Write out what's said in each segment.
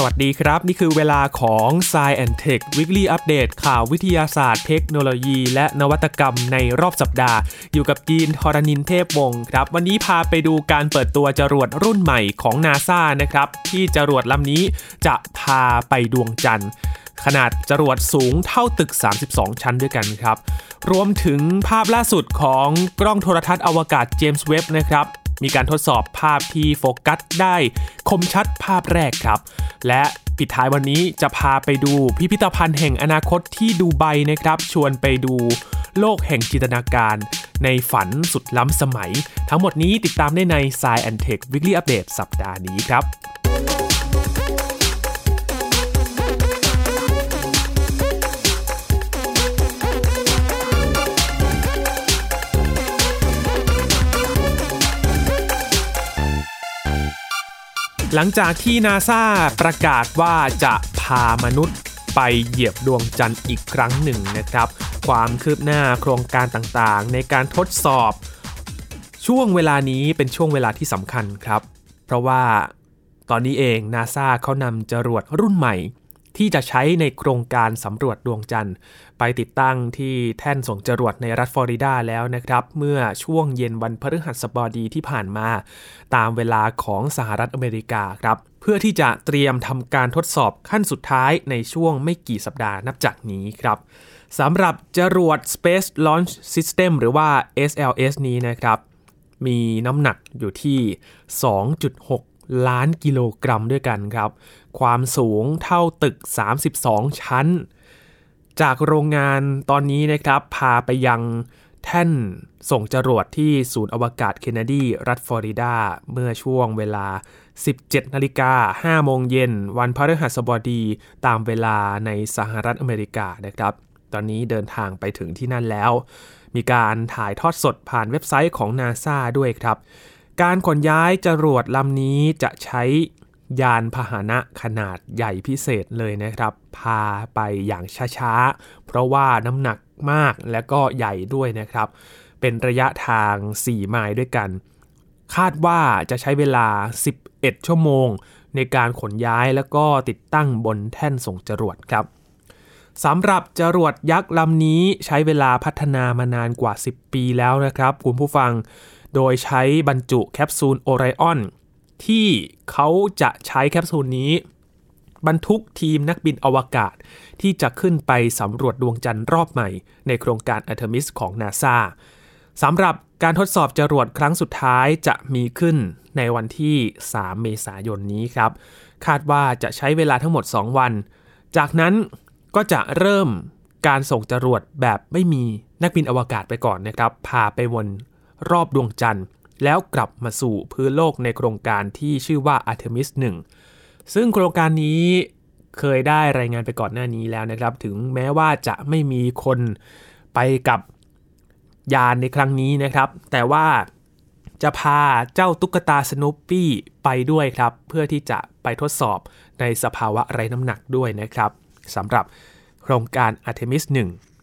สวัสดีครับ นี่คือเวลาของ s ซ e อนเทค Weekly Update ข่าววิทยาศาสตร์เทคโนโลยี และนวัตกรรมในรอบสัปดาห์ อยู่กับจีนทรณินเทพวงศ์ครับ วันนี้พาไปดูการเปิดตัวจรวดรุ่นใหม่ของ NASA นะครับ ที่จรวดลำนี้จะพาไปดวงจันทร์ขนาดจรวดสูงเท่าตึก 32 ชั้นด้วยกันครับ รวมถึงภาพล่าสุดของกล้องโทรทัศน์อวกาศเจมส์เว็บนะครับ มีการทดสอบภาพที่โฟกัสได้คมชัดภาพแรกครับ และปิดท้ายวันนี้จะพาไปดูพิพิธภัณฑ์แห่งอนาคตที่ดูไบนะครับ ชวนไปดูโลกแห่งจินตนาการ ในฝันสุดล้ำสมัย ทั้งหมดนี้ติดตามได้ใน s ายแอนเทควิกฤตอัปเดตสัปดาห์นี้ครับ หลังจากที่นาซาประกาศว่าจะพามนุษย์ไปเหยียบดวงจันทร์อีกครั้งหนึ่งนะครับ ความคืบหน้าโครงการต่างๆ ในการทดสอบ ช่วงเวลานี้เป็นช่วงเวลาที่สำคัญครับ เพราะว่าตอนนี้เองนาซาเขานำจรวดรุ่นใหม่ ที่จะใช้ในโครงการสำรวจดวงจันทร์ ไปติดตั้งที่แท่นส่งจรวดในรัฐฟลอริดาแล้วนะครับ เมื่อช่วงเย็นวันพฤหัสบดีที่ผ่านมา ตามเวลาของสหรัฐอเมริกาครับ เพื่อที่จะเตรียมทำการทดสอบขั้นสุดท้ายในช่วงไม่กี่สัปดาห์นับจากนี้ครับสำหรับจรวด Space Launch System หรือว่า SLS นี้นะครับ มีน้ำหนักอยู่ที่ 2.6 ล้านกิโลกรัมด้วยกันครับ ความสูงเท่าตึก 32 ชั้น จากโรงงานตอนนี้นะครับ พาไปยังแท่นส่งจรวดที่ศูนย์อวกาศเคนเนดี รัฐฟลอริดา เมื่อช่วงเวลา 17นาฬิกา5โมงเย็น วันพฤหัสบดีตามเวลาในสหรัฐอเมริกานะครับ ตอนนี้เดินทางไปถึงที่นั่นแล้ว มีการถ่ายทอดสดผ่านเว็บไซต์ของนาซาด้วยครับ การขนย้ายจรวดลำนี้จะใช้ยานพาหนะขนาดใหญ่พิเศษเลยนะครับ พาไปอย่างช้าๆ เพราะว่าน้ำหนักมากและก็ใหญ่ด้วยนะครับ เป็นระยะทาง 4 ไมล์ด้วยกัน คาดว่าจะใช้เวลา 11 ชั่วโมง ในการขนย้ายแล้วก็ติดตั้งบนแท่นส่งจรวดครับสำหรับจรวดยักษ์ลำนี้ใช้เวลาพัฒนามานานกว่า 10 ปีแล้วนะครับ คุณผู้ฟัง โดยใช้บรรจุแคปซูลโอไรออนที่เขาจะใช้แคปซูลนี้ บรรทุกทีมนักบินอวกาศ ที่จะขึ้นไปสำรวจดวงจันทร์รอบใหม่ ในโครงการอัลมิสของนาซาสำหรับการทดสอบจรวดครั้งสุดท้ายจะมีขึ้นในวันที่ 3 เมษายนนี้ครับ คาดว่าจะใช้เวลาทั้งหมด 2 วัน จากนั้นก็จะเริ่มการส่งจรวดแบบไม่มีนักบินอวกาศไปก่อนนะครับ พาไปวน รอบดวงจันทร์ แล้วกลับมาสู่พื้นโลกในโครงการที่ชื่อว่า Artemis 1 ซึ่งโครงการนี้เคยได้รายงานไปก่อนหน้านี้แล้วนะครับ ถึงแม้ว่าจะไม่มีคนไปกับยานในครั้งนี้นะครับ แต่ว่าจะพาเจ้าตุ๊กตาสนุปปี้ไปด้วยครับ เพื่อที่จะไปทดสอบในสภาวะไร้น้ำหนักด้วยนะครับสำหรับโครงการ Artemis 1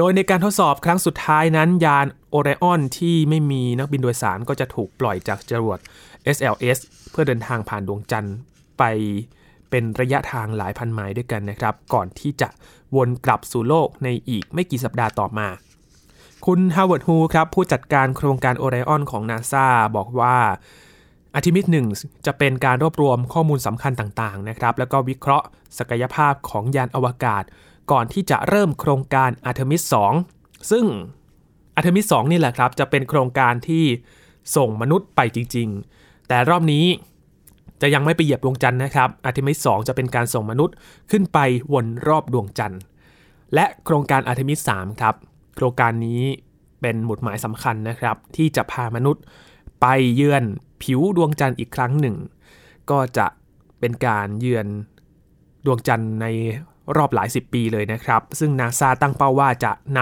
โดยในการทดสอบครั้งสุดท้ายนั้นยานโอไรออนที่ไม่มีนักบินโดยสารก็จะถูกปล่อยจากจรวด SLS เพื่อเดินทางผ่านดวงจันทร์ไปเป็นระยะทางหลายพันไมล์ด้วยกันนะครับ ก่อนที่จะวนกลับสู่โลกในอีกไม่กี่สัปดาห์ต่อมา คุณฮาวเวิร์ดฮูครับ ผู้จัดการโครงการโอไรออนของนาซาบอกว่าอาร์เทมิสหนึ่งจะเป็นการรวบรวมข้อมูลสำคัญต่างๆนะครับ แล้วก็วิเคราะห์ศักยภาพของยานอวกาศ ก่อนที่จะเริ่มโครงการอาร์เทมิส 2 ซึ่งอาร์เทมิส 2 นี่แหละครับ จะเป็นโครงการที่ส่งมนุษย์ไปจริง ๆ แต่รอบนี้จะยังไม่ไปเหยียบดวงจันทร์นะครับอาร์เทมิส 2 จะเป็นการส่งมนุษย์ขึ้นไปวนรอบดวงจันทร์ และโครงการอาร์เทมิส 3 ครับ โครงการนี้เป็นหมุดหมายสำคัญนะครับ ที่จะพามนุษย์ไปเยือนผิวดวงจันทร์อีกครั้งหนึ่ง ก็จะเป็นการเยือนดวงจันทร์ใน รอบหลายสิบปีเลยนะครับ ซึ่งนาซาตั้งเป้าว่าจะน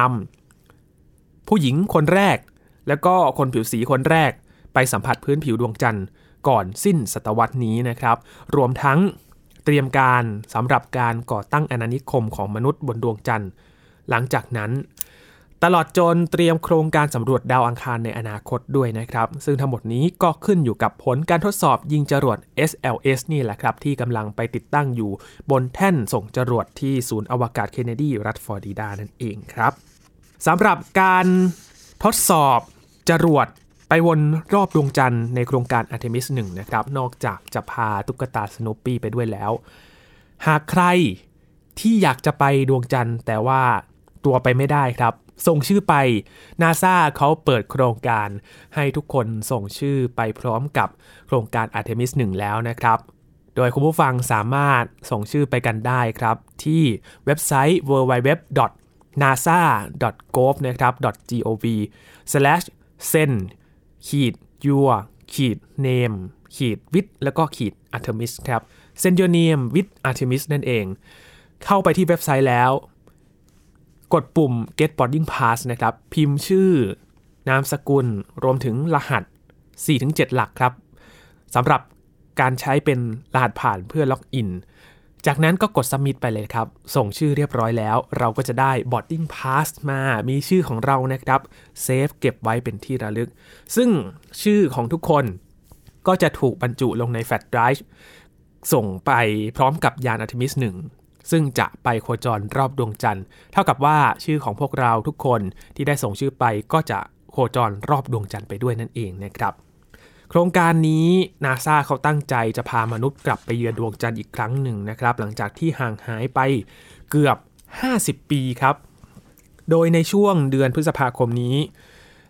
ำผู้หญิงคนแรก แล้วก็คนผิวสีคนแรก ไปสัมผัสพื้นผิวดวงจันทร์ ก่อนสิ้นศตวรรษนี้นะครับ รวมทั้งเตรียมการสำหรับการก่อตั้งอาณานิคมของมนุษย์บนดวงจันทร์ หลังจากนั้น ตลอดจนเตรียมโครงการสำรวจดาวอังคารในอนาคตด้วยนะครับ ซึ่งทั้งหมดนี้ก็ขึ้นอยู่กับผลการทดสอบยิงจรวด SLS นี่แหละครับ ที่กำลังไปติดตั้งอยู่บนแท่นส่งจรวดที่ศูนย์อวกาศเคนเนดีรัฐฟลอริดานั่นเองครับสำหรับการทดสอบจรวดไปวนรอบดวงจันทร์ในโครงการ Artemis 1 นะครับ นอกจากจะพาตุ๊กตาสโนปี้ไปด้วยแล้ว หากใครที่อยากจะไปดวงจันทร์แต่ว่าตัวไปไม่ได้ครับ ส่งชื่อไปนาซาเขาเปิดโครงการให้ทุกคนส่งชื่อไปพร้อมกับโครงการ Artemis 1 แล้วนะครับโดยคุณผู้ฟังสามารถส่งชื่อไปกันได้ครับ ที่เว็บไซต์ www.nasa.gov นะครับ .gov send ขีด your ขีด name ขีด with แล้วก็ขีด Artemis ครับ send your name with Artemis นั่นเอง เข้าไปที่เว็บไซต์แล้ว กดปุ่ม get boarding pass นะครับ พิมพ์ชื่อนามสกุล รวมถึงรหัส 4-7 หลักครับสำหรับการใช้เป็นรหัสผ่านเพื่อล็อกอิน จากนั้นก็กด submit ไปเลยครับ ส่งชื่อเรียบร้อยแล้ว เราก็จะได้ boarding pass มา มีชื่อของเรานะครับ เซฟเก็บไว้เป็นที่ระลึก ซึ่งชื่อของทุกคนก็จะถูกบรรจุลงในแฟลชไดรฟ์ส่งไปพร้อมกับยานอาร์ m มิส1 ซึ่งจะไปโคจรรอบดวงจันทร์ เท่ากับว่าชื่อของพวกเราทุกคนที่ได้ส่งชื่อไปก็จะโคจรรอบดวงจันทร์ไปด้วยนั่นเองนะครับ โครงการนี้นาซาเขาตั้งใจจะพามนุษย์กลับไปเยือนดวงจันทร์อีกครั้งหนึ่งนะครับ หลังจากที่ห่างหายไปเกือบ 50 ปีครับ โดยในช่วงเดือนพฤษภาคมนี้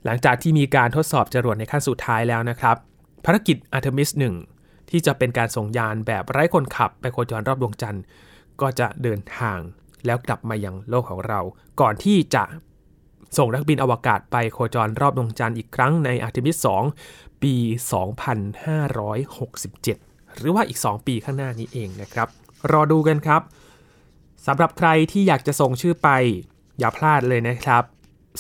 หลังจากที่มีการทดสอบจรวดในขั้นสุดท้ายแล้วนะครับภารกิจ Artemis 1ที่จะเป็นการส่งยานแบบไร้คนขับไปโคจรรอบดวงจันทร์ ก็จะเดินทางแล้วกลับมายังโลกของเรา ก่อนที่จะส่งนักบินอวกาศไปโคจรรอบดวงจันทร์อีกครั้งในอาร์ติมิส 2 ปี 2567 หรือว่าอีก 2 ปีข้างหน้านี้เองนะครับ รอดูกันครับสำหรับใครที่อยากจะส่งชื่อไป อย่าพลาดเลยนะครับ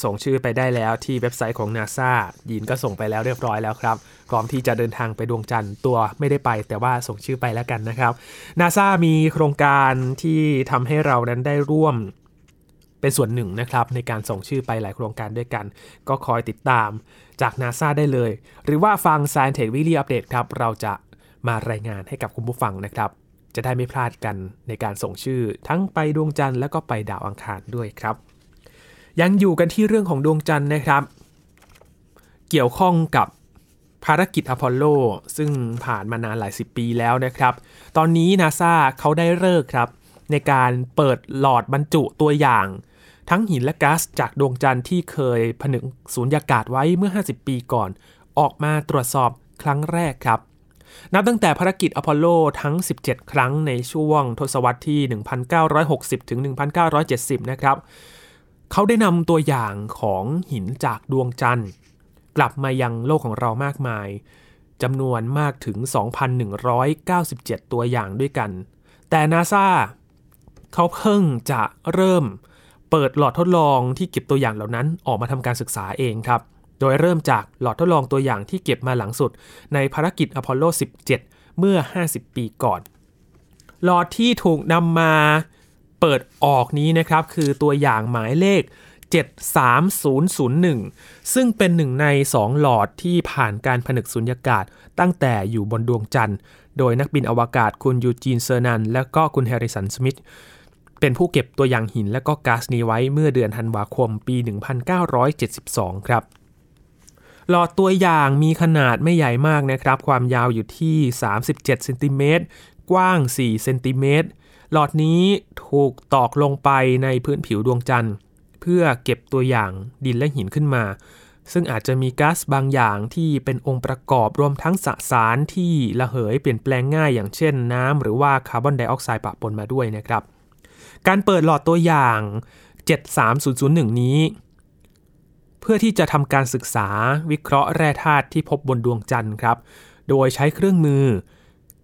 ส่งชื่อไปได้แล้วที่เว็บไซต์ของ NASA ยินก็ส่งไปแล้วเรียบร้อยแล้วครับพร้อมที่จะเดินทางไปดวงจันทร์ตัวไม่ได้ไป แต่ว่าส่งชื่อไปแล้วกันนะครับ NASA มีโครงการที่ทำให้เรานั้นได้ร่วมเป็นส่วนหนึ่งนะครับในการส่งชื่อไปหลายโครงการด้วยกัน ก็คอยติดตามจาก NASA ได้เลย หรือว่าฟัง Science Tech Weekly Update ครับ เราจะมารายงานให้กับคุณผู้ฟังนะครับ จะได้ไม่พลาดกันในการส่งชื่อทั้งไปดวงจันทร์แล้วก็ไปดาวอังคารด้วยครับ ยังอยู่กันที่เรื่องของดวงจันทร์นะครับ เกี่ยวข้องกับภารกิจอพอลโล ซึ่งผ่านมานานหลายสิบปีแล้วนะครับ ตอนนี้นาซาเขาได้เลิกครับ ในการเปิดหลอดบรรจุตัวอย่าง ทั้งหินและก๊าซจากดวงจันทร์ที่เคยผนึกสูญญากาศไว้เมื่อ 50 ปีก่อน ออกมาตรวจสอบครั้งแรกครับ นับตั้งแต่ภารกิจอพอลโลทั้ง 17 ครั้งในช่วงทศวรรษที่ 1960ถึง1970 นะครับ เขาได้นำตัวอย่างของหินจากดวงจันทร์ กลับมายังโลกของเรามากมายจำนวนมากถึง 2,197 ตัวอย่างด้วยกัน แต่นาซาเขาเพิ่งจะเริ่มเปิดหลอดทดลองที่เก็บตัวอย่างเหล่านั้นออกมาทำการศึกษาเองครับ โดยเริ่มจากหลอดทดลองตัวอย่างที่เก็บมาหลังสุด ในภารกิจอพอลโล 17 เมื่อ 50 ปีก่อน หลอดที่ถูกนำมา เปิดออกนี้นะครับ คือตัวอย่างหมายเลข 73001 ซึ่งเป็นหนึ่งใน 2 หลอดที่ผ่านการผนึกสุญญากาศตั้งแต่อยู่บนดวงจันทร์ โดยนักบินอวกาศคุณยูจีนเซอร์นัน และก็คุณแฮร์ริสันชมิตต์เป็นผู้เก็บตัวอย่างหินและก็ก๊าซนี้ไว้เมื่อเดือนธันวาคมปี 1972 ครับหลอดตัวอย่างมีขนาดไม่ใหญ่มากนะครับ ความยาวอยู่ที่ 37เซนติเมตรกว้าง 4 เซนติเมตร หลอดนี้ถูกตอกลงไปในพื้นผิวดวงจันทร์ เพื่อเก็บตัวอย่างดินและหินขึ้นมา ซึ่งอาจจะมีก๊าซบางอย่างที่เป็นองค์ประกอบรวมทั้งสสารที่ระเหยเปลี่ยนแปลงง่ายอย่างเช่นน้ำหรือว่าคาร์บอนไดออกไซด์ปะปนมาด้วยนะครับ การเปิดหลอดตัวอย่าง 73001 นี้ เพื่อที่จะทำการศึกษาวิเคราะห์แร่ธาตุที่พบบนดวงจันทร์ครับ โดยใช้เครื่องมือ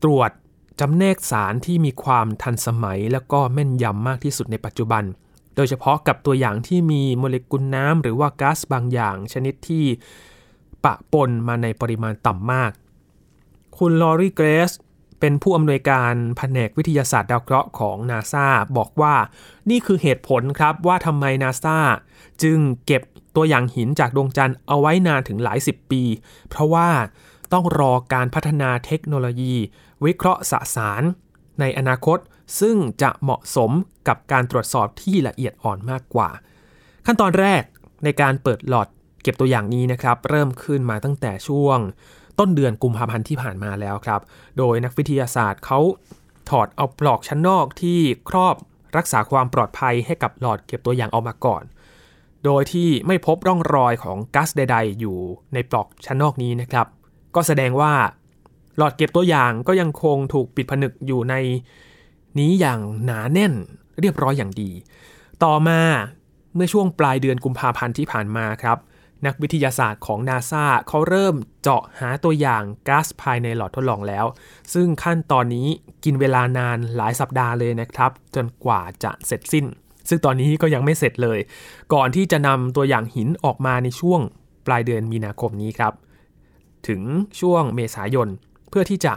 ตรวจ จำแนกสารที่มีความทันสมัย และก็แม่นยำมากที่สุดในปัจจุบัน โดยเฉพาะกับตัวอย่างที่มีโมเลกุลน้ำหรือว่าก๊าซบางอย่าง ชนิดที่ปะปนมาในปริมาณต่ำมาก คุณลอรีเกรสเป็นผู้อำนวยการแผนกวิทยาศาสตร์ดาวเคราะห์ของนาซาบอกว่านี่คือเหตุผลครับว่าทำไมนาซาจึงเก็บตัวอย่างหินจากดวงจันทร์เอาไว้นานถึงหลายสิบปี เพราะว่า ต้องรอการพัฒนาเทคโนโลยี วิเคราะห์สสาร ในอนาคต ซึ่งจะเหมาะสมกับการตรวจสอบที่ละเอียดอ่อนมากกว่า ขั้นตอนแรกในการเปิดหลอดเก็บตัวอย่างนี้นะครับ เริ่มขึ้นมาตั้งแต่ช่วง ต้นเดือนกุมภาพันธ์ที่ผ่านมาแล้วครับ โดยนักวิทยาศาสตร์เขาถอดเอาปลอกชั้นนอกที่ครอบรักษาความปลอดภัยให้กับหลอดเก็บตัวอย่างออกมาก่อน โดยที่ไม่พบร่องรอยของก๊าซใด ๆ อยู่ในปลอกชั้นนอกนี้นะครับ ก็แสดงว่าหลอดเก็บตัวอย่างก็ยังคงถูกปิดผนึกอยู่ในนี้อย่างหนาแน่นเรียบร้อยอย่างดี ต่อมาเมื่อช่วงปลายเดือนกุมภาพันธ์ที่ผ่านมาครับ นักวิทยาศาสตร์ของนาซาเขาเริ่มเจาะหาตัวอย่างก๊าซภายในหลอดทดลองแล้ว ซึ่งขั้นตอนนี้กินเวลานานหลายสัปดาห์เลยนะครับ จนกว่าจะเสร็จสิ้น ซึ่งตอนนี้ก็ยังไม่เสร็จเลย ก่อนที่จะนำตัวอย่างหินออกมาในช่วงปลายเดือนมีนาคมนี้ครับ ถึงช่วงเมษายน เพื่อที่จะ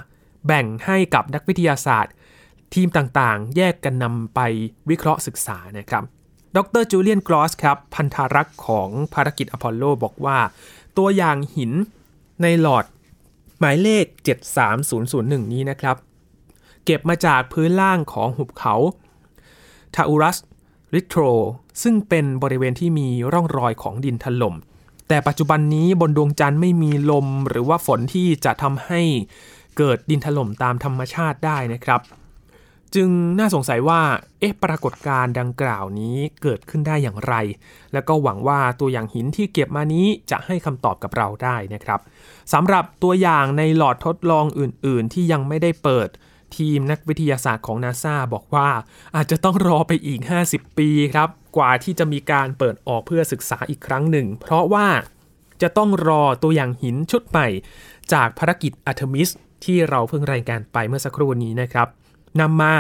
แบ่งให้กับนักวิทยาศาสตร์ ทีมต่างๆ แยกกันนำไปวิเคราะห์ศึกษานะครับ ดรจูเลียนกรอสครับ พันธารักษ์ของภารกิจอพอลโลบอกว่า ตัวอย่างหินในหลอดหมายเลข 73001 นี้นะครับ เก็บมาจากพื้นล่างของหุบเขาทาอูรัสริโทรซึ่งเป็นบริเวณที่มีร่องรอยของดินถล่ม แต่ปัจจุบันนี้บนดวงจันทร์ไม่มีลมหรือว่าฝนที่จะทำให้เกิดดินถล่มตามธรรมชาติได้นะครับ จึงน่าสงสัยว่าเอ๊ะปรากฏการณ์ดังกล่าวนี้เกิดขึ้นได้อย่างไร แล้วก็หวังว่าตัวอย่างหินที่เก็บมานี้จะให้คำตอบกับเราได้นะครับสำหรับตัวอย่างในหลอดทดลองอื่น ๆ ที่ยังไม่ได้เปิดทีมนักวิทยาศาสตร์ของนาซาบอกว่าอาจจะต้องรอไปอีก 50 ปีครับ กว่าที่จะมีการเปิดออกเพื่อศึกษาอีกครั้งหนึ่ง เพราะว่าจะต้องรอตัวอย่างหินชุดใหม่ จากภารกิจอาร์เทมิสที่เราเพิ่งรายงานไปเมื่อสักครู่นี้นะครับนำมา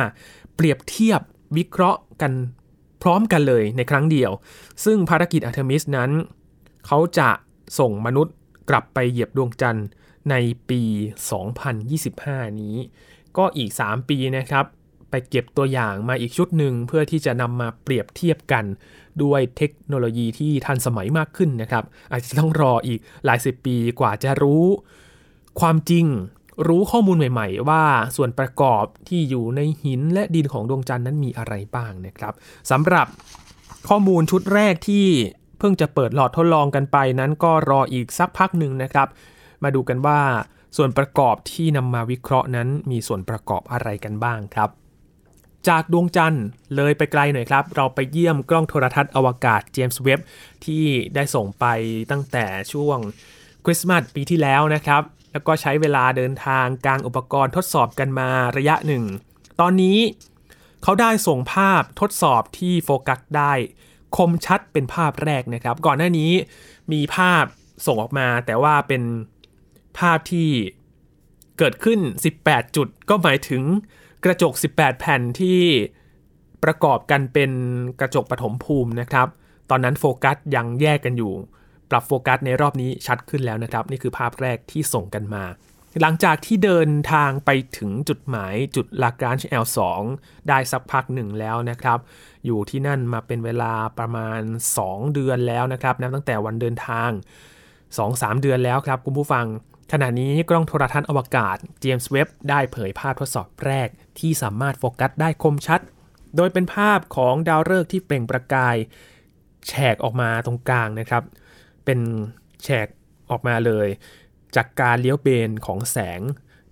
เปรียบเทียบวิเคราะห์กันพร้อมกันเลยในครั้งเดียว ซึ่งภารกิจอาร์เทมิสนั้น เขาจะส่งมนุษย์กลับไปเหยียบดวงจันทร์ในปี 2025 นี้ ก็อีก 3 ปีนะครับ ไปเก็บตัวอย่างมาอีกชุดหนึ่งเพื่อที่จะนำมาเปรียบเทียบกันด้วยเทคโนโลยีที่ทันสมัยมากขึ้นนะครับ อาจจะต้องรออีกหลายสิบปีกว่าจะรู้ ความจริงรู้ข้อมูลใหม่ๆ ว่าส่วนประกอบที่อยู่ในหินและดินของดวงจันทร์นั้นมีอะไรบ้างนะครับสำหรับข้อมูลชุดแรกที่เพิ่งจะเปิดหลอดทดลองกันไปนั้นก็รออีกสักพักหนึ่งนะครับ มาดูกันว่าส่วนประกอบที่นำมาวิเคราะห์นั้นมีส่วนประกอบอะไรกันบ้างครับ จากดวงจันทร์เลยไปไกลหน่อยครับ เราไปเยี่ยมกล้องโทรทัศน์อวกาศเจมส์เว็บที่ได้ส่งไปตั้งแต่ช่วงคริสต์มาสปีที่แล้วนะครับ แล้วก็ใช้เวลาเดินทางกลางอุปกรณ์ทดสอบกันมาระยะหนึ่ง ตอนนี้เขาได้ส่งภาพทดสอบที่โฟกัสได้คมชัดเป็นภาพแรกนะครับ ก่อนหน้านี้มีภาพส่งออกมา แต่ว่าเป็นภาพที่เกิดขึ้น 18 จุด ก็หมายถึง กระจก 18 แผ่นที่ประกอบกันเป็นกระจกปฐมภูมินะครับ ตอนนั้นโฟกัสยังแยกกันอยู่ ปรับโฟกัสในรอบนี้ชัดขึ้นแล้วนะครับ นี่คือภาพแรกที่ส่งกันมา หลังจากที่เดินทางไปถึงจุดหมายจุดลากรานช์ L2 ได้สักพักหนึ่งแล้วนะครับ อยู่ที่นั่นมาเป็นเวลาประมาณ 2 เดือนแล้วนะครับ นับตั้งแต่วันเดินทาง 2-3 เดือนแล้วครับคุณผู้ฟัง ขณะนี้กล้องโทรทัศน์อวกาศเจมส์เว็บได้เผยภาพทดสอบแรกที่สามารถโฟกัสได้คมชัด โดยเป็นภาพของดาวฤกษ์ที่เปล่งประกาย แฉกออกมาตรงกลางนะครับ เป็นแฉกออกมาเลย จากการเลี้ยวเบนของแสง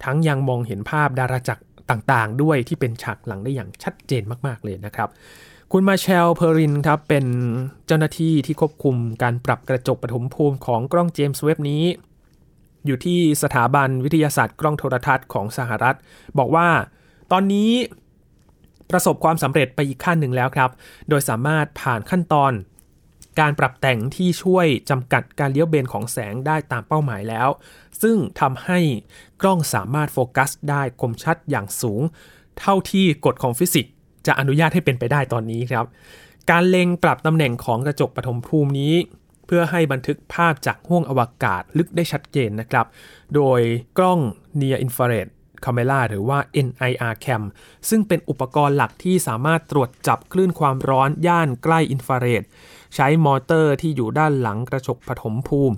ทั้งยังมองเห็นภาพดาราจักรต่างๆ ด้วยที่เป็นฉากหลังได้อย่างชัดเจนมากๆเลยนะครับ คุณมาเชลเพอรินครับเป็นเจ้าหน้าที่ที่ควบคุมการปรับกระจกปฐมภูมิของกล้องเจมส์เว็บนี้ อยู่ที่สถาบันวิทยาศาสตร์กล้องโทรทัศน์ของสหรัฐ บอกว่าตอนนี้ประสบความสำเร็จไปอีกขั้นหนึ่งแล้วครับ โดยสามารถผ่านขั้นตอน การปรับแต่งที่ช่วยจำกัดการเลี้ยวเบนของแสงได้ตามเป้าหมายแล้ว ซึ่งทำให้กล้องสามารถโฟกัสได้คมชัดอย่างสูง เท่าที่กฎของฟิสิกส์จะอนุญาตให้เป็นไปได้ตอนนี้ครับ การเล็งปรับตำแหน่งของกระจกปฐมภูมินี้ เพื่อให้บันทึกภาพจากห้วงอวกาศลึกได้ชัดเจนนะครับ โดยกล้อง Near Infrared Camera หรือว่า NIR Cam ซึ่งเป็นอุปกรณ์หลักที่สามารถตรวจจับคลื่นความร้อนย่านใกล้อินฟราเรดใช้มอเตอร์ที่อยู่ด้านหลังกระจกปฐมภูมิ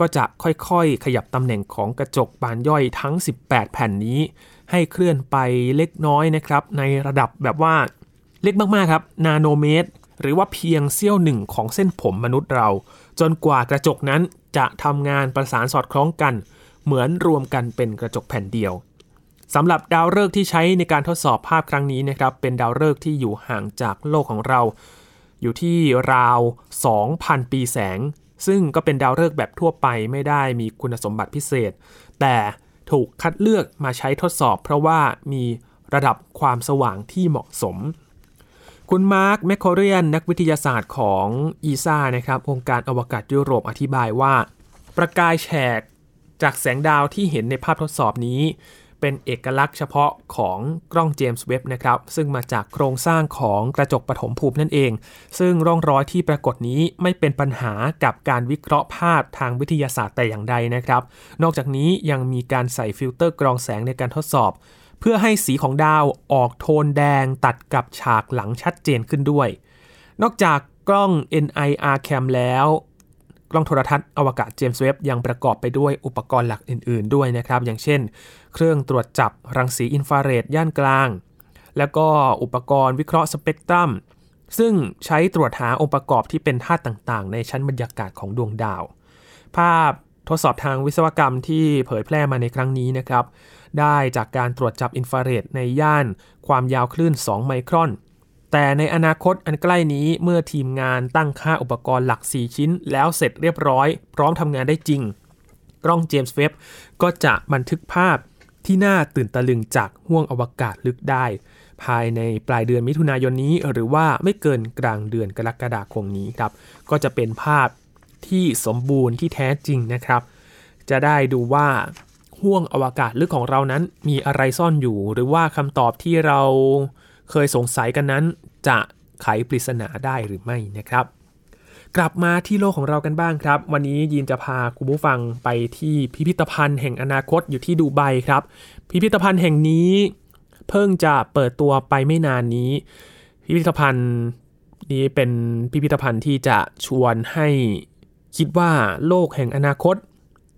ก็จะค่อยๆ ขยับตำแหน่งของกระจกบานย่อยทั้ง 18 แผ่นนี้ ให้เคลื่อนไปเล็กน้อยนะครับ ในระดับแบบว่าเล็กมากๆครับ นาโนเมตร หรือว่าเพียงเสี้ยวหนึ่งของเส้นผมมนุษย์เรา จนกว่ากระจกนั้นจะทำงานประสานสอดคล้องกัน เหมือนรวมกันเป็นกระจกแผ่นเดียวสำหรับดาวฤกษ์ที่ใช้ในการทดสอบภาพครั้งนี้นะครับ เป็นดาวฤกษ์ที่อยู่ห่างจากโลกของเรา อยู่ที่ราว 2,000 ปีแสง ซึ่งก็เป็นดาวฤกษ์แบบทั่วไปไม่ได้มีคุณสมบัติพิเศษ แต่ถูกคัดเลือกมาใช้ทดสอบ เพราะว่ามีระดับความสว่างที่เหมาะสม คุณมาร์คแมคคอเรียนนักวิทยาศาสตร์ของอีซ่านะครับองค์การอวกาศยุโรปอธิบายว่า ประกายแฉกจากแสงดาวที่เห็นในภาพทดสอบนี้ เป็นเอกลักษณ์เฉพาะของกล้องเจมส์เว็บนะครับ ซึ่งมาจากโครงสร้างของกระจกปฐมภูมินั่นเอง ซึ่งร่องรอยที่ปรากฏนี้ไม่เป็นปัญหากับการวิเคราะห์ภาพทางวิทยาศาสตร์แต่อย่างใดนะครับ นอกจากนี้ยังมีการใส่ฟิลเตอร์กรองแสงในการทดสอบ เพื่อให้สีของดาวออกโทนแดงตัดกับฉากหลังชัดเจนขึ้นด้วย นอกจากกล้อง NIRCam แล้วกล้องโทรทัศน์อวกาศเจมส์เว็บยังประกอบไปด้วยอุปกรณ์หลักอื่น ๆ ด้วยนะครับ อย่างเช่น เครื่องตรวจจับรังสีอินฟราเรดย่านกลาง แล้วก็อุปกรณ์วิเคราะห์สเปกตรัม ซึ่งใช้ตรวจหาองค์ประกอบที่เป็นธาตุต่างๆ ในชั้นบรรยากาศของดวงดาว ภาพทดสอบทางวิศวกรรมที่เผยแพร่มาในครั้งนี้นะครับ ได้จากการตรวจจับอินฟราเรดในย่านความยาวคลื่น 2 ไมครอน แต่ในอนาคตอันใกล้นี้เมื่อทีมงานตั้งค่าอุปกรณ์หลัก 4 ชิ้น แล้วเสร็จเรียบร้อย พร้อมทำงานได้จริง กล้องเจมส์เว็บก็จะบันทึกภาพที่น่าตื่นตะลึงจากห้วงอวกาศลึกได้ ภายในปลายเดือนมิถุนายนนี้ หรือว่าไม่เกินกลางเดือนกรกฎาคมนี้ครับ ก็จะเป็นภาพที่สมบูรณ์ที่แท้จริงนะครับ จะได้ดูว่า ห้วงอวกาศลึกของเรานั้นมีอะไรซ่อนอยู่ หรือว่าคำตอบที่เราเคยสงสัยกันนั้น จะไขปริศนาได้หรือไม่นะครับ กลับมาที่โลกของเรากันบ้างครับ วันนี้ยินจะพาคุณผู้ฟังไปที่พิพิธภัณฑ์แห่งอนาคตอยู่ที่ดูไบครับ พิพิธภัณฑ์แห่งนี้เพิ่งจะเปิดตัวไปไม่นานนี้ พิพิธภัณฑ์นี้เป็นพิพิธภัณฑ์ที่จะชวนให้คิดว่าโลกแห่งอนาคต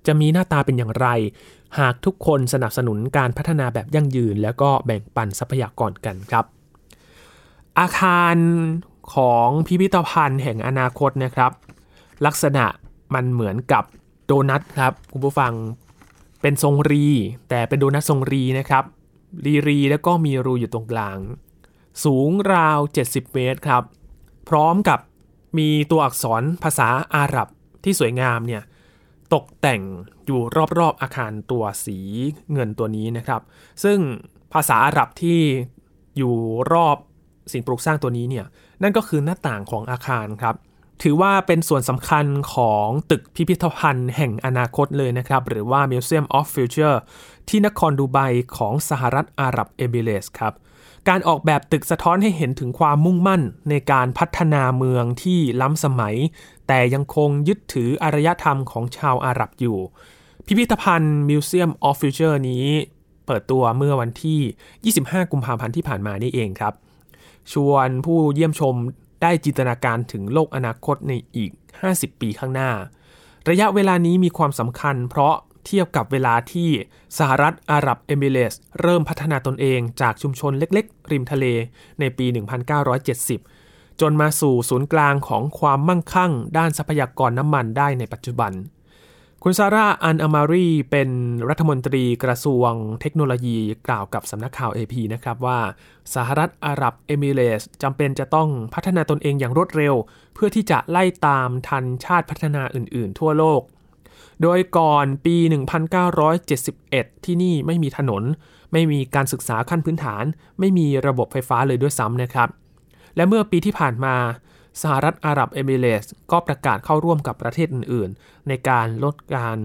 จะมีหน้าตาเป็นอย่างไร หากทุกคนสนับสนุนการพัฒนาแบบยั่งยืน แล้วก็แบ่งปันทรัพยากรกันครับ อาคารของพิพิธภัณฑ์แห่งอนาคตนะครับ ลักษณะมันเหมือนกับโดนัทครับคุณผู้ฟังเป็นทรงรี แต่เป็นโดนัททรงรีนะครับ รีรีแล้วก็มีรูอยู่ตรงกลาง สูงราว 70 เมตรครับ พร้อมกับมีตัวอักษรภาษาอาหรับที่สวยงามเนี่ย ตกแต่งอยู่รอบๆอาคารตัวสีเงินตัวนี้นะครับ ซึ่งภาษาอาหรับที่อยู่รอบสิ่งปลูกสร้างตัวนี้เนี่ยนั่นก็คือหน้าต่างของอาคารครับ ถือว่าเป็นส่วนสำคัญของตึกพิพิธภัณฑ์แห่งอนาคตเลยนะครับ หรือว่า Museum of Future ที่นครดูไบของสหรัฐอาหรับเอมิเรสครับการออกแบบตึกสะท้อนให้เห็นถึงความมุ่งมั่นในการพัฒนาเมืองที่ล้ำสมัย แต่ยังคงยึดถืออารยธรรมของชาวอาหรับอยู่ พิพิธภัณฑ์ Museum of Future นี้เปิดตัวเมื่อวันที่ 25 กุมภาพันธ์ที่ผ่านมานี่เองครับ ชวนผู้เยี่ยมชมได้จินตนาการถึงโลกอนาคตในอีก 50 ปีข้างหน้า ระยะเวลานี้มีความสำคัญ เพราะเทียบกับเวลาที่สหรัฐอาหรับเอมิเรสเริ่มพัฒนาตนเองจากชุมชนเล็กๆ ริมทะเลในปี 1970 จนมาสู่ศูนย์กลางของความมั่งคั่ง ด้านทรัพยากรน้ำมันได้ในปัจจุบัน คุณซาร่า อันอามารีเป็นรัฐมนตรีกระทรวงเทคโนโลยีกล่าวกับสำนักข่าว AP นะครับว่าสหรัฐอาหรับเอมิเรสจำเป็นจะต้องพัฒนาตนเองอย่างรวดเร็ว เพื่อที่จะไล่ตามทันชาติพัฒนาอื่น ๆ ทั่วโลก โดยก่อนปี 1971 ที่นี่ไม่มีถนน ไม่มีการศึกษาขั้นพื้นฐาน ไม่มีระบบไฟฟ้าเลยด้วยซ้ำนะครับ และเมื่อปีที่ผ่านมาสหรัฐอาหรับเอมิเรสก็ประกาศเข้าร่วมกับประเทศอื่น ๆ ในการลดการ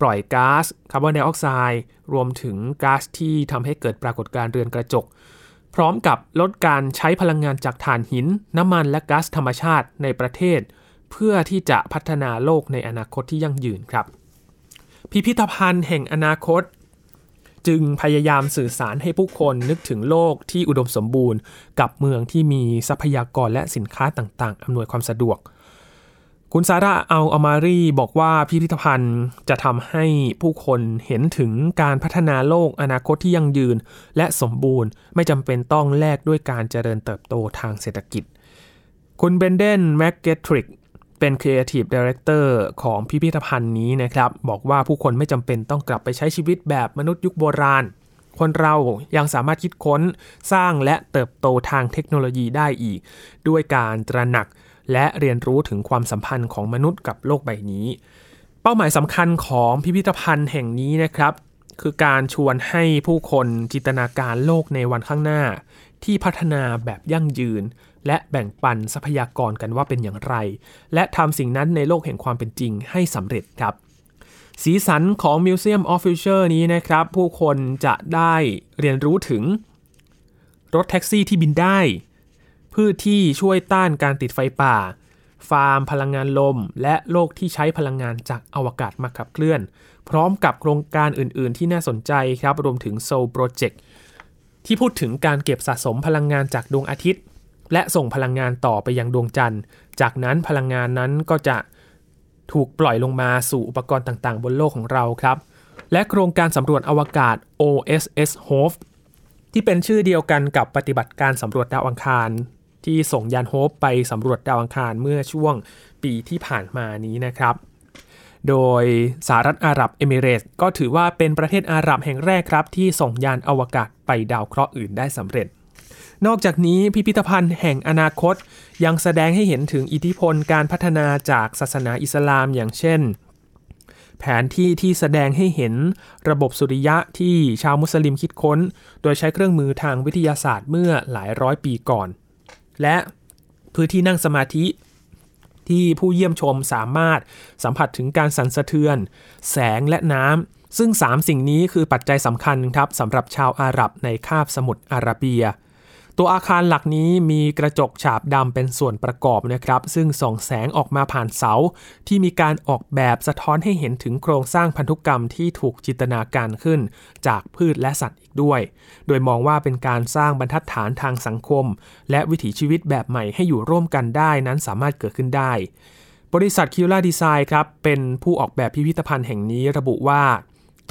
ปล่อยก๊าซคาร์บอนไดออกไซด์รวมถึงก๊าซที่ทำให้เกิดปรากฏการณ์เรือนกระจก พร้อมกับลดการใช้พลังงานจากถ่านหิน น้ำมันและก๊าซธรรมชาติในประเทศ เพื่อที่จะพัฒนาโลกในอนาคตที่ยั่งยืนครับ พิพิธภัณฑ์แห่งอนาคต จึงพยายามสื่อสารให้ผู้คนนึกถึงโลกที่อุดมสมบูรณ์ กับเมืองที่มีทรัพยากรและสินค้าต่างๆ อำนวยความสะดวก คุณซาร่าอัลอามารีบอกว่าพิพิธภัณฑ์จะทำให้ผู้คนเห็นถึงการพัฒนาโลกอนาคตที่ยั่งยืน และสมบูรณ์ไม่จำเป็นต้องแลกด้วยการเจริญเติบโตทางเศรษฐกิจ คุณเบนเดนแมกเกตริก เป็น Creative Director ของพิพิธภัณฑ์นี้นะครับ บอกว่าผู้คนไม่จำเป็นต้องกลับไปใช้ชีวิตแบบมนุษย์ยุคโบราณ คนเรายังสามารถคิดค้นสร้างและเติบโตทางเทคโนโลยีได้อีก ด้วยการตระหนักและเรียนรู้ถึงความสัมพันธ์ของมนุษย์กับโลกใบนี้ เป้าหมายสำคัญของพิพิธภัณฑ์แห่งนี้นะครับ คือการชวนให้ผู้คนจินตนาการโลกในวันข้างหน้า ที่พัฒนาแบบยั่งยืน และแบ่งปันทรัพยากรกันว่าเป็นอย่างไร และทำสิ่งนั้นในโลกแห่งความเป็นจริงให้สำเร็จครับ สีสันของ Museum of Future นี้นะครับ ผู้คนจะได้เรียนรู้ถึง รถแท็กซี่ที่บินได้ พืชที่ช่วยต้านการติดไฟป่า ฟาร์มพลังงานลม และโลกที่ใช้พลังงานจากอวกาศมาขับเคลื่อน พร้อมกับโครงการอื่น ๆ ที่น่าสนใจครับ รวมถึง Soul Project ที่พูดถึงการเก็บสะสมพลังงานจากดวงอาทิตย์ และส่งพลังงานต่อไปยังดวงจันทร์ จากนั้นพลังงานนั้นก็จะถูกปล่อยลงมาสู่อุปกรณ์ต่าง ๆ บนโลกของเราครับ และโครงการสำรวจอวกาศ OSS HOPE ที่เป็นชื่อเดียวกันกับปฏิบัติการสำรวจดาวอังคาร ที่ส่งยานโฮปไปสำรวจดาวอังคารเมื่อช่วงปีที่ผ่านมานี้นะครับ โดยสหรัฐอาหรับเอมิเรตส์ก็ถือว่าเป็นประเทศอาหรับแห่งแรกครับ ที่ส่งยานอวกาศไปดาวเคราะห์อื่นได้สำเร็จ นอกจากนี้พิพิธภัณฑ์แห่งอนาคต ยังแสดงให้เห็นถึงอิทธิพลการพัฒนาจากศาสนาอิสลามอย่างเช่น แผนที่ที่แสดงให้เห็นระบบสุริยะที่ชาวมุสลิมคิดค้น โดยใช้เครื่องมือทางวิทยาศาสตร์เมื่อหลายร้อยปีก่อน และพื้นที่นั่งสมาธิ ที่ผู้เยี่ยมชมสามารถสัมผัสถึงการสั่นสะเทือน แสงและน้ำซึ่ง 3 สิ่งนี้คือปัจจัยสำคัญครับสำหรับชาวอาหรับในคาบสมุทรอาระเบีย ตัวอาคารหลักนี้มีกระจกฉาบดำเป็นส่วนประกอบนะครับ ซึ่งส่องแสงออกมาผ่านเสา ที่มีการออกแบบสะท้อนให้เห็นถึงโครงสร้างพันธุกรรมที่ถูกจินตนาการขึ้น จากพืชและสัตว์อีกด้วย โดยมองว่าเป็นการสร้างบรรทัดฐานทางสังคม และวิถีชีวิตแบบใหม่ให้อยู่ร่วมกันได้นั้นสามารถเกิดขึ้นได้ บริษัทคิวล่าดีไซน์ครับเป็นผู้ออกแบบพิพิธภัณฑ์แห่งนี้ระบุว่า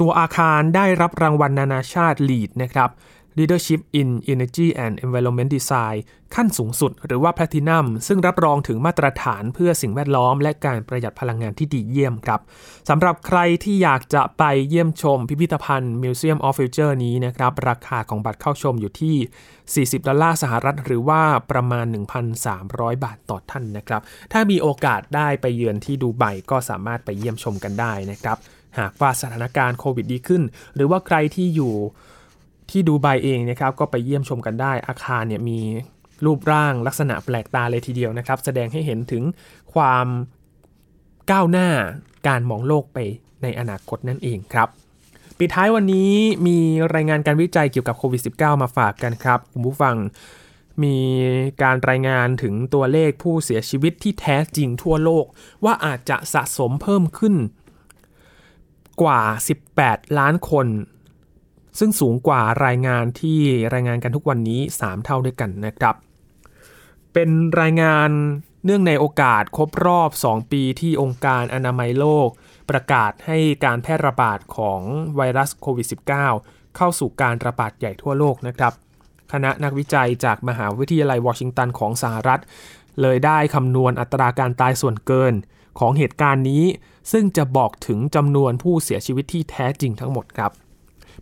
ตัวอาคารได้รับรางวัลนานาชาติ LEED นะครับ Leadership in Energy and Environment Design ขั้นสูงสุดหรือว่า Platinum ซึ่งรับรองถึงมาตรฐานเพื่อสิ่งแวดล้อม และการประหยัดพลังงานที่ดีเยี่ยมครับสำหรับใครที่อยากจะไปเยี่ยมชมพิพิธภัณฑ์ Museum of Future นี้นะครับ ราคาของบัตรเข้าชมอยู่ที่ 40 ดอลลาร์สหรัฐ หรือว่าประมาณ 1,300 บาทต่อท่านนะครับ ถ้ามีโอกาสได้ไปเยือนที่ดูไบก็สามารถไปเยี่ยมชมกันได้นะครับหากว่าสถานการณ์โควิดดีขึ้น หรือว่าใครที่อยู่ ที่ดูไบเองนะครับก็ไปเยี่ยมชมกันได้ อาคารเนี่ยมีรูปร่างลักษณะแปลกตาเลยทีเดียวนะครับ แสดงให้เห็นถึงความก้าวหน้าการมองโลกไปในอนาคตนั่นเองครับ ปิดท้ายวันนี้มีรายงานการวิจัยเกี่ยวกับโควิด -19 มาฝากกันครับ คุณผู้ฟังมีการรายงานถึงตัวเลขผู้เสียชีวิตที่แท้จริงทั่วโลก ว่าอาจจะสะสมเพิ่มขึ้น กว่า 18 ล้านคน ซึ่งสูงกว่ารายงานที่รายงานกันทุกวันนี้ 3 เท่าด้วยกันนะครับ เป็นรายงานเนื่องในโอกาสครบรอบ 2 ปีที่องค์การอนามัยโลก ประกาศให้การแพร่ระบาดของไวรัสโควิด -19 เข้าสู่การระบาดใหญ่ทั่วโลกนะครับ คณะนักวิจัยจากมหาวิทยาลัยวอชิงตันของสหรัฐ เลยได้คำนวณอัตราการตายส่วนเกินของเหตุการณ์นี้ ซึ่งจะบอกถึงจำนวนผู้เสียชีวิตที่แท้จริงทั้งหมดครับ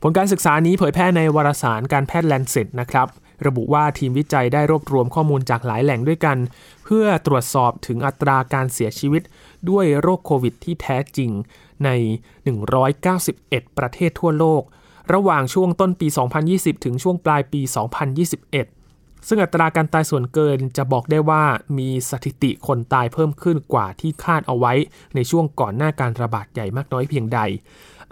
ผลการศึกษานี้เผยแพร่ในวารสารการแพทย์แลนเซตนะครับ ระบุว่าทีมวิจัยได้รวบรวมข้อมูลจากหลายแหล่งด้วยกัน เพื่อตรวจสอบถึงอัตราการเสียชีวิต ด้วยโรคโควิดที่แท้จริงใน 191 ประเทศทั่วโลก ระหว่างช่วงต้นปี 2020 ถึงช่วงปลายปี 2021 ซึ่งอัตราการตายส่วนเกินจะบอกได้ว่ามีสถิติคนตายเพิ่มขึ้นกว่าที่คาดเอาไว้ในช่วงก่อนหน้าการระบาดใหญ่มากน้อยเพียงใด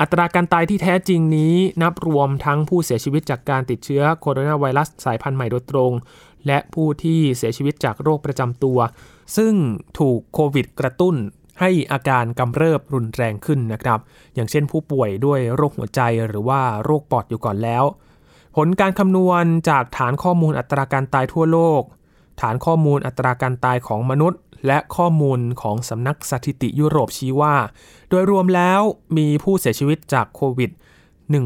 อัตราการตายที่แท้จริงนี้นับรวมทั้งผู้เสียชีวิตจากการติดเชื้อโคโรนาไวรัสสายพันธุ์ใหม่โดยตรง และผู้ที่เสียชีวิตจากโรคประจำตัว ซึ่งถูกโควิดกระตุ้นให้อาการกำเริบรุนแรงขึ้นนะครับ อย่างเช่นผู้ป่วยด้วยโรคหัวใจหรือว่าโรคปอดอยู่ก่อนแล้ว ผลการคำนวณจากฐานข้อมูลอัตราการตายทั่วโลก ฐานข้อมูลอัตราการตายของมนุษย์ และข้อมูลของสำนักสถิติยุโรปชี้ว่า โดยรวมแล้วมีผู้เสียชีวิตจากโควิด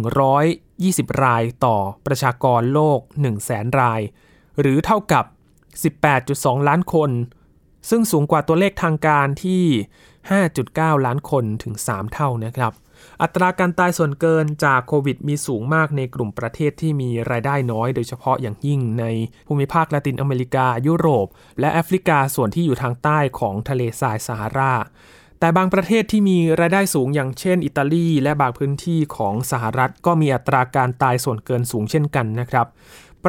120 รายต่อประชากรโลก 1 0 0 0 0แสนราย หรือเท่ากับ 18.2 ล้านคน ซึ่งสูงกว่าตัวเลขทางการที่ 5.9 ล้านคนถึง 3 เท่านะครับ อัตราการตายส่วนเกินจากโควิดมีสูงมากในกลุ่มประเทศที่มีรายได้น้อย โดยเฉพาะอย่างยิ่งในภูมิภาคละตินอเมริกา ยุโรป และแอฟริกาส่วนที่อยู่ทางใต้ของทะเลทรายซาฮาราแต่บางประเทศที่มีรายได้สูงอย่างเช่น อิตาลี และบางพื้นที่ของสหรัฐ ก็มีอัตราการตายส่วนเกินสูงเช่นกันนะครับ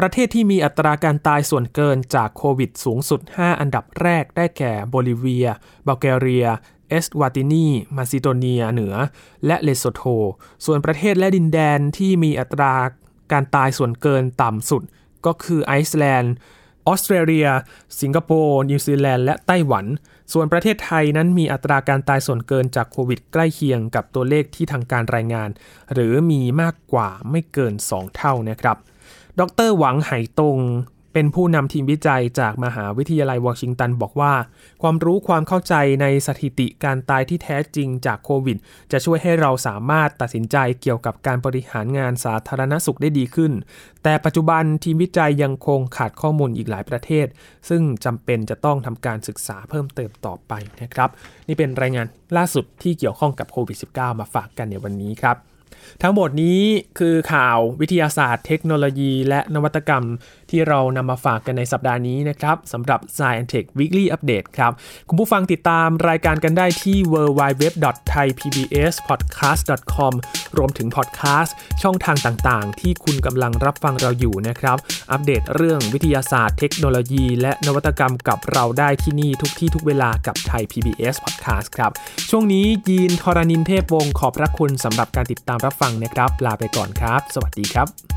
ประเทศที่มีอัตราการตายส่วนเกินจากโควิดสูงสุด 5 อันดับแรกได้แก่โบลิเวียบัลแกเรีย เอสวาตินีมาซิโดเนียเหนือ และเลโซโท ส่วนประเทศและดินแดนที่มีอัตราการตายส่วนเกินต่ำสุด ก็คือไอซ์แลนด์ออสเตรเลีย สิงคโปร์ นิวซีแลนด์ และไต้หวัน ส่วนประเทศไทยนั้นมีอัตราการตายส่วนเกินจากโควิดใกล้เคียงกับตัวเลขที่ทางการรายงาน หรือมีมากกว่าไม่เกิน 2 เท่านะครับ ดรหวังไหตง เป็นผู้นำทีมวิจัยจากมหาวิทยาลัยวอชิงตันบอกว่า ความรู้ความเข้าใจในสถิติการตายที่แท้จริงจากโควิด จะช่วยให้เราสามารถตัดสินใจเกี่ยวกับการบริหารงานสาธารณสุขได้ดีขึ้น แต่ปัจจุบันทีมวิจัยยังคงขาดข้อมูลอีกหลายประเทศ ซึ่งจำเป็นจะต้องทำการศึกษาเพิ่มเติมต่อไปนะครับ นี่เป็นรายงานล่าสุดที่เกี่ยวข้องกับโควิด -19 มาฝากกันในวันนี้ครับ ทั้งหมดนี้คือข่าววิทยาศาสตร์เทคโนโลยี และนวัตกรรมที่เรานำมาฝากกันในสัปดาห์นี้นะครับสำหรับ Science Tech Weekly Update ครับ คุณผู้ฟังติดตามรายการกันได้ที่ www.thaipbspodcast.com รวมถึงพอดแคสต์ช่องทางต่างๆ ที่คุณกำลังรับฟังเราอยู่นะครับ อัปเดตเรื่องวิทยาศาสตร์เทคโนโลยี และนวัตกรรมกับเราได้ที่นี่ทุกที่ทุกเวลากับไทย PBS Podcast ครับ ช่วงนี้ยีนทรณินเทพวงศ์ขอบพระคุณสำหรับการติดตามามรับฟังนะครับ ลาไปก่อนครับ สวัสดีครับ